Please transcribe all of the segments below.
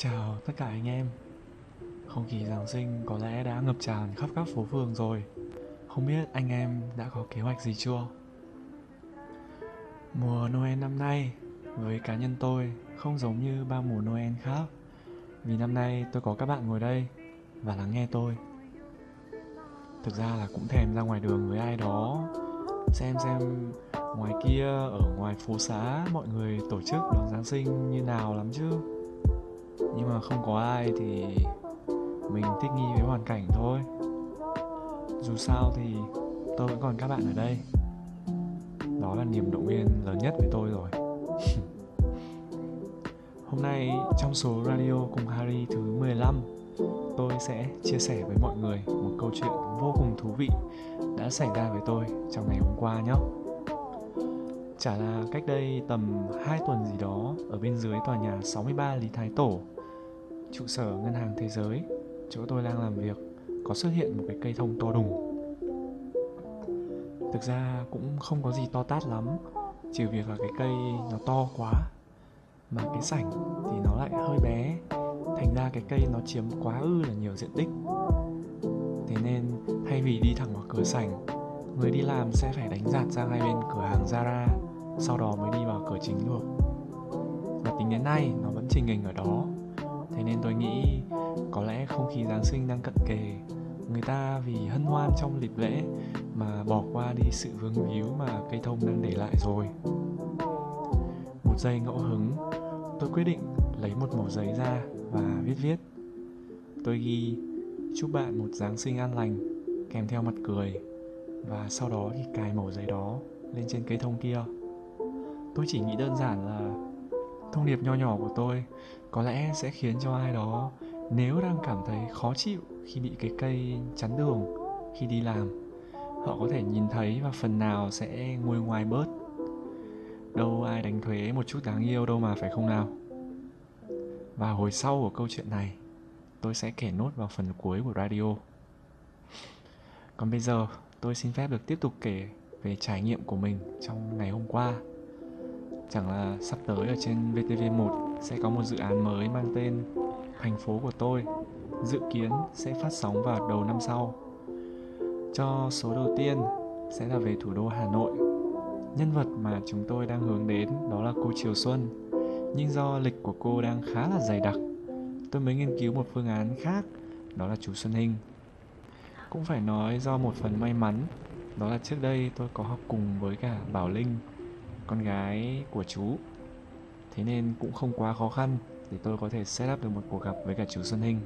Chào tất cả anh em. Không khí Giáng sinh có lẽ đã ngập tràn khắp các phố phường rồi. Không biết anh em đã có kế hoạch gì chưa? Mùa Noel năm nay với cá nhân tôi không giống như ba mùa Noel khác. Vì năm nay tôi có các bạn ngồi đây và lắng nghe tôi. Thực ra là cũng thèm ra ngoài đường với ai đó, Xem xem ngoài kia, ở ngoài phố xá, mọi người tổ chức đón Giáng sinh như nào lắm chứ nhưng mà không có ai thì mình thích nghi với hoàn cảnh thôi. Dù sao thì tôi vẫn còn các bạn ở đây. Đó là niềm động viên lớn nhất với tôi rồi. Hôm nay trong số radio cùng Harry thứ 15 Tôi sẽ chia sẻ với mọi người một câu chuyện vô cùng thú vị đã xảy ra với tôi trong ngày hôm qua nhé. Chả là cách đây tầm 2 tuần gì đó, ở bên dưới tòa nhà 63 Lý Thái Tổ trụ sở ngân hàng thế giới, chỗ tôi đang làm việc, có xuất hiện một cái cây thông to đùng. Thực ra cũng không có gì to tát lắm, trừ việc là cái cây nó to quá, mà cái sảnh thì nó lại hơi bé, thành ra cái cây nó chiếm quá ư là nhiều diện tích. Thế nên thay vì đi thẳng vào cửa sảnh, người đi làm sẽ phải đánh giạt ra hai bên cửa hàng Zara, sau đó mới đi vào cửa chính được. Và tính đến nay, nó vẫn trình hình ở đó thế nên tôi nghĩ có lẽ không khí giáng sinh đang cận kề. Người ta vì hân hoan trong dịp lễ mà bỏ qua đi sự vương víu mà cây thông đang để lại rồi. Một giây ngẫu hứng, tôi quyết định lấy một mẩu giấy ra và viết viết. Tôi ghi, chúc bạn một giáng sinh an lành, kèm theo mặt cười, và sau đó thì cài mẩu giấy đó lên trên cây thông kia. Tôi chỉ nghĩ đơn giản là thông điệp nho nhỏ của tôi có lẽ sẽ khiến cho ai đó, nếu đang cảm thấy khó chịu khi bị cái cây chắn đường, khi đi làm, họ có thể nhìn thấy và phần nào sẽ nguôi ngoài bớt. Đâu ai đánh thuế một chút đáng yêu đâu mà, phải không nào? Và hồi sau của câu chuyện này, tôi sẽ kể nốt vào phần cuối của radio. Còn bây giờ, tôi xin phép được tiếp tục kể về trải nghiệm của mình trong ngày hôm qua chẳng là sắp tới ở trên VTV1 sẽ có một dự án mới mang tên Thành phố của tôi dự kiến sẽ phát sóng vào đầu năm sau. Cho số đầu tiên sẽ là về thủ đô Hà Nội. Nhân vật mà chúng tôi đang hướng đến đó là cô Triều Xuân. Nhưng do lịch của cô đang khá là dày đặc, tôi mới nghiên cứu một phương án khác, đó là chú Xuân Hinh. Cũng phải nói do một phần may mắn, đó là trước đây tôi có học cùng với cả Bảo Linh con gái của chú. Thế nên cũng không quá khó khăn để tôi có thể set up được một cuộc gặp với cả chú Xuân Hinh.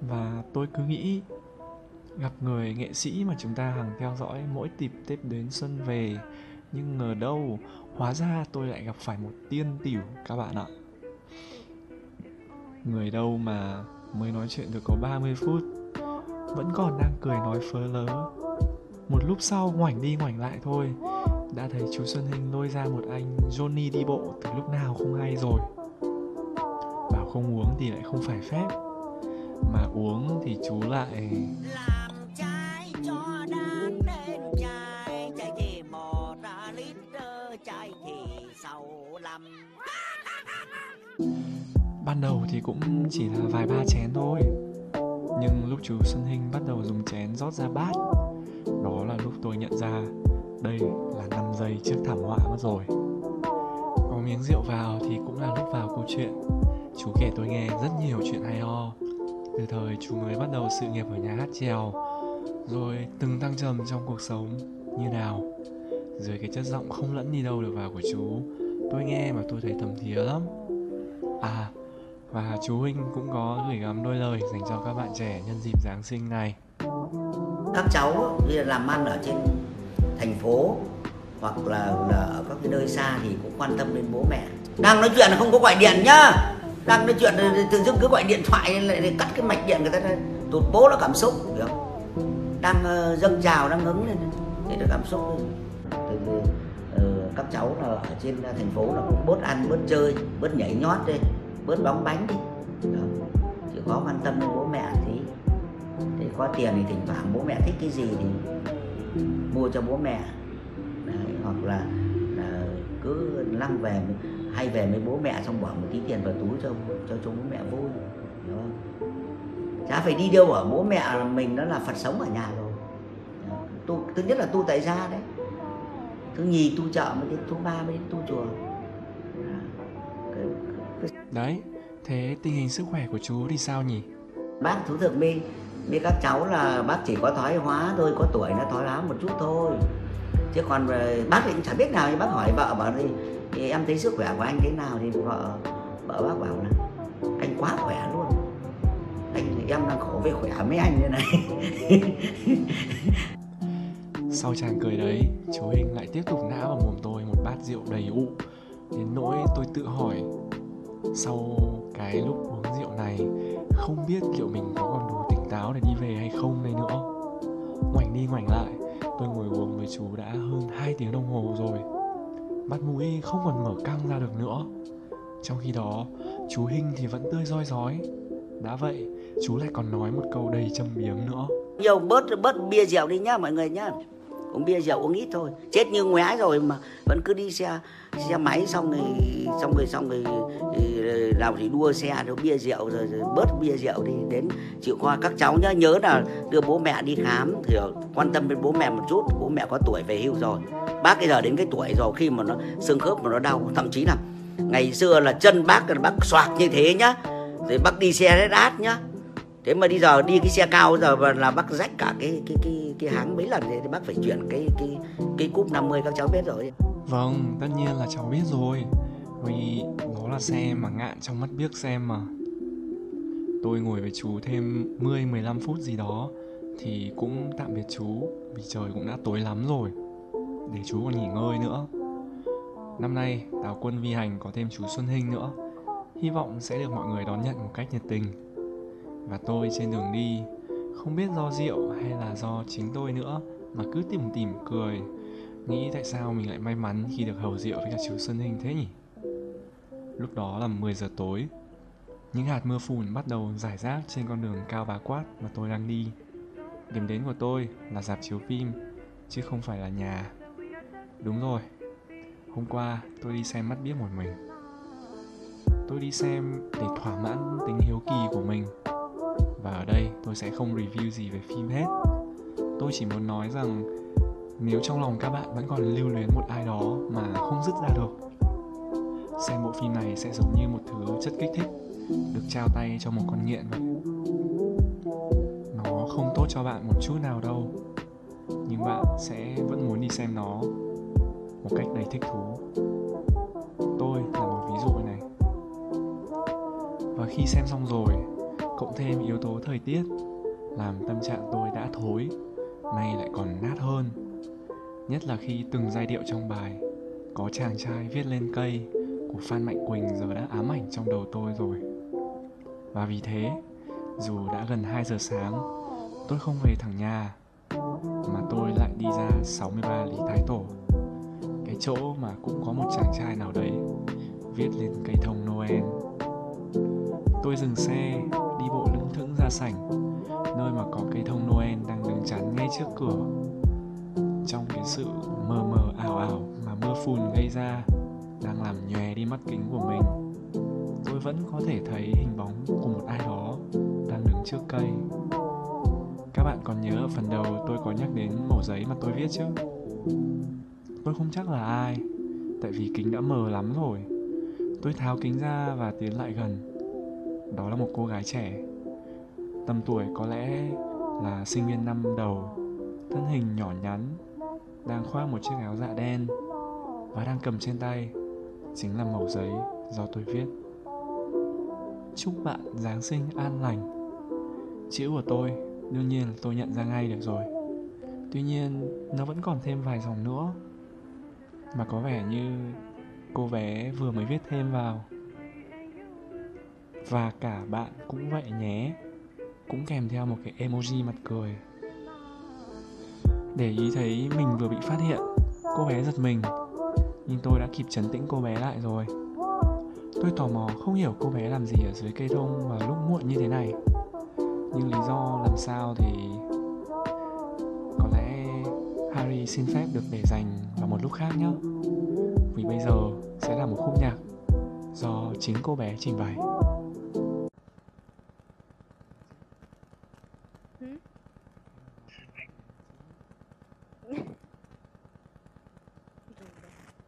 Và tôi cứ nghĩ, gặp người nghệ sĩ mà chúng ta hằng theo dõi mỗi dịp Tết đến xuân về, nhưng ngờ đâu, hóa ra tôi lại gặp phải một tiên tiểu các bạn ạ. Người đâu mà mới nói chuyện được có 30 phút, vẫn còn đang cười nói phớ lớ. Một lúc sau ngoảnh đi ngoảnh lại thôi đã thấy chú Xuân Hình lôi ra một anh Johnny đi bộ từ lúc nào không hay rồi. Bảo không uống thì lại không phải phép. Mà uống thì chú lại làm chai cho đáng nên chai chai thì một lít chai thì sầu lắm ban đầu thì cũng chỉ là vài ba chén thôi. Nhưng lúc chú Xuân Hình bắt đầu dùng chén rót ra bát đó là lúc tôi nhận ra đây là 5 giây trước thảm họa mất rồi. Có miếng rượu vào thì cũng là lúc vào câu chuyện. Chú kể tôi nghe rất nhiều chuyện hay ho. Từ thời chú mới bắt đầu sự nghiệp ở nhà hát trèo, rồi từng thăng trầm trong cuộc sống như nào. Dưới cái chất giọng không lẫn đi đâu được vào của chú, tôi nghe mà tôi thấy thầm thía lắm. À và chú Huynh cũng có gửi gắm đôi lời dành cho các bạn trẻ nhân dịp Giáng sinh này. Các cháu làm ăn ở trên thành phố hoặc là, là ở các cái nơi xa thì cũng quan tâm đến bố mẹ. Đang nói chuyện là không có gọi điện nhá. Đang nói chuyện tự dưng cứ gọi điện thoại lại cắt cái mạch điện người ta tụt bố nó cảm xúc được không? Đang uh, dâng trào đang hứng lên thì nó cảm xúc từ, uh, ờ, các cháu là ở trên thành phố là cũng bớt ăn bớt chơi bớt nhảy nhót đi bớt bóng bánh đi chỉ có quan tâm đến bố mẹ thì thì có tiền thì thỉnh thoảng bố mẹ thích cái gì thì mua cho bố mẹ. Đấy, hoặc là, là cứ lăng về hay về với bố mẹ xong bỏ một tí tiền vào túi cho cho cho bố mẹ vui không? Chả phải đi đâu ở bố mẹ mình nó là phật sống ở nhà rồi. Tu thứ nhất là tu tại gia đấy. Thứ nhì tu chợ mới đến thứ ba mới đến tu chùa. Đấy thế tình hình sức khỏe của chú thì sao nhỉ? bác thú thực mi với các cháu là bác chỉ có thoái hóa thôi có tuổi nó thoái hóa một chút thôi. Chứ còn bác thì cũng chẳng biết nào thì bác hỏi vợ bảo thì, thì em thấy sức khỏe của anh thế nào? Thì vợ vợ bác bảo là anh quá khỏe luôn. Anh em đang khổ với khỏe mấy anh như này. Sau chàng cười đấy chú hình lại tiếp tục nã vào mồm tôi một bát rượu đầy ụ. Đến nỗi tôi tự hỏi sau cái lúc uống rượu này không biết liệu mình có còn đủ táo để đi về hay không này nữa. Ngoảnh đi ngoảnh lại, tôi ngồi uống với chú đã hơn 2 tiếng đồng hồ rồi. Mắt mũi không còn mở căng ra được nữa. Trong khi đó, chú Hinh thì vẫn tươi roi rói. Đã vậy, chú lại còn nói một câu đầy châm biếm nữa. Nhiều bớt bớt bia rượu đi nhá, mọi người nhá uống bia rượu uống ít thôi. Chết như ngoé rồi mà vẫn cứ đi xe xe máy xong rồi xong rồi xong rồi, rồi ờ, nào thì đua xe rồi bia rượu rồi, rồi bớt bia rượu đi. Đến chịu qua các cháu nhá nhớ là đưa bố mẹ đi khám thì quan tâm đến bố mẹ một chút. Bố mẹ có tuổi về hưu rồi. Bác bây giờ đến cái tuổi rồi khi mà nó xương khớp mà nó đau thậm chí là ngày xưa là chân bác là bác xoạc như thế nhá. Rồi bác đi xe đấy đát nhá thế mà đi giờ đi cái xe cao giờ là bác rách cả cái cái cái cái háng mấy lần thì bác phải chuyển cái cái cái cúp 50 các cháu biết rồi. Vâng tất nhiên là cháu biết rồi. Vì nó là xe mà ngạn trong mắt biếc xem mà. Tôi ngồi với chú thêm 10 15 phút gì đó thì cũng tạm biệt chú vì trời cũng đã tối lắm rồi. Để chú còn nghỉ ngơi nữa. Năm nay tào quân vi hành có thêm chú xuân hinh nữa. Hy vọng sẽ được mọi người đón nhận một cách nhiệt tình và tôi trên đường đi. Không biết do rượu hay là do chính tôi nữa mà cứ tìm tìm cười. Nghĩ tại sao mình lại may mắn khi được hầu rượu với cả chú Xuân Hình thế nhỉ? Lúc đó là 10 giờ tối. Những hạt mưa phùn bắt đầu rải rác trên con đường cao bá quát mà tôi đang đi. Điểm đến của tôi là dạp chiếu phim, chứ không phải là nhà. Đúng rồi, hôm qua tôi đi xem mắt biết một mình. Tôi đi xem để thỏa mãn tính hiếu kỳ của mình và ở đây, tôi sẽ không review gì về phim hết. Tôi chỉ muốn nói rằng, nếu trong lòng các bạn vẫn còn lưu luyến một ai đó mà không dứt ra được, xem bộ phim này sẽ giống như một thứ chất kích thích, được trao tay cho một con nghiện vậy. Nó không tốt cho bạn một chút nào đâu, nhưng bạn sẽ vẫn muốn đi xem nó một cách đầy thích thú. Tôi là một ví dụ này. Và khi xem xong rồi cộng thêm yếu tố thời tiết, làm tâm trạng tôi đã thối, nay lại còn nát hơn. Nhất là khi từng giai điệu trong bài, có chàng trai viết lên cây của phan mạnh quỳnh giờ đã ám ảnh trong đầu tôi rồi. Và vì thế, dù đã gần 2 giờ sáng, tôi không về thẳng nhà, mà tôi lại đi ra 63 Lý Thái Tổ. Cái chỗ mà cũng có một chàng trai nào đấy viết lên cây thông Noel. Tôi dừng xe ra sảnh, nơi mà có cây thông Noel đang đứng chắn ngay trước cửa. Trong cái sự mờ mờ ảo ảo mà mưa phùn gây ra, đang làm nhòe đi mắt kính của mình, tôi vẫn có thể thấy hình bóng của một ai đó đang đứng trước cây. Các bạn còn nhớ ở phần đầu tôi có nhắc đến mẩu giấy mà tôi viết chứ? Tôi không chắc là ai, tại vì kính đã mờ lắm rồi. Tôi tháo kính ra và tiến lại gần. Đó là một cô gái trẻ tầm tuổi có lẽ là sinh viên năm đầu, thân hình nhỏ nhắn, đang khoác một chiếc áo dạ đen và đang cầm trên tay chính là mẩu giấy do tôi viết. Chúc bạn giáng sinh an lành. Chữ của tôi đương nhiên là tôi nhận ra ngay được rồi. Tuy nhiên, nó vẫn còn thêm vài dòng nữa mà có vẻ như cô bé vừa mới viết thêm vào. Và cả bạn cũng vậy nhé cũng kèm theo một cái emoji mặt cười. Để ý thấy mình vừa bị phát hiện, cô bé giật mình. Nhưng tôi đã kịp chấn tĩnh cô bé lại rồi. Tôi tò mò không hiểu cô bé làm gì ở dưới cây thông vào lúc muộn như thế này. Nhưng lý do làm sao thì có lẽ harry xin phép được để dành vào một lúc khác nhé vì bây giờ sẽ là một khúc nhạc do chính cô bé trình bày.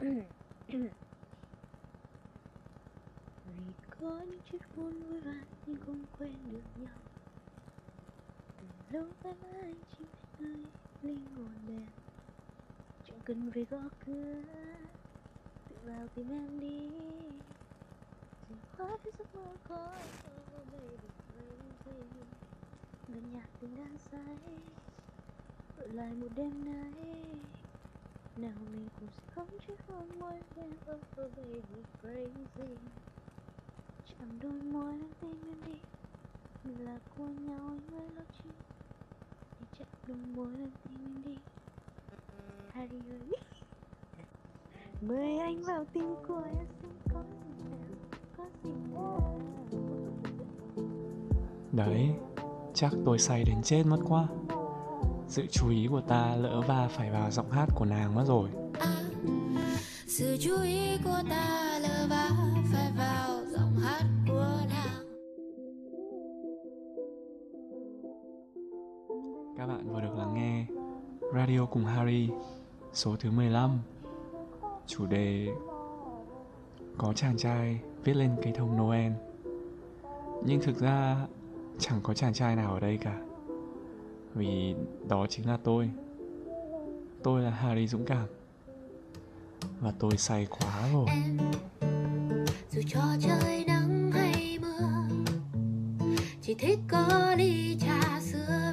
vì có muốn vui vã nhưng không quên được nhau. Từ lâu tới mãi chỉ biết nơi linh hồn đèn chẳng cần phải gõ cửa, tự vào tìm em đi. Dừng khóa với giấc mơ có oh baby crazy gần nhạc tình đang say, ở lại một đêm nay. Nào mình cũng sẽ không chết không môi em oh baby crazy chạm đôi môi lên tim em đi. Mình là của nhau anh mới lo chi? Để chạm đôi môi lên tim em đi. Harry ơi. Mời anh vào tim của em xem có gì nào có gì nào. Đấy, chắc tôi say đến chết mất quá. Sự chú ý của ta lỡ va phải vào giọng hát của nàng mất rồi. sự chú ý của ta lơ va phải vào giọng hát Radio cùng Harry, số thứ 15 Chủ đề, Có chàng trai viết lên cây thông Noel. Nhưng thực ra, chẳng có chàng trai nào ở đây cả. Vì đó chính là tôi. Tôi là Harry Dũng Cảm. Và tôi say quá rồi. Em, dù cho trời nắng hay mưa, chỉ thích có ly trà sữa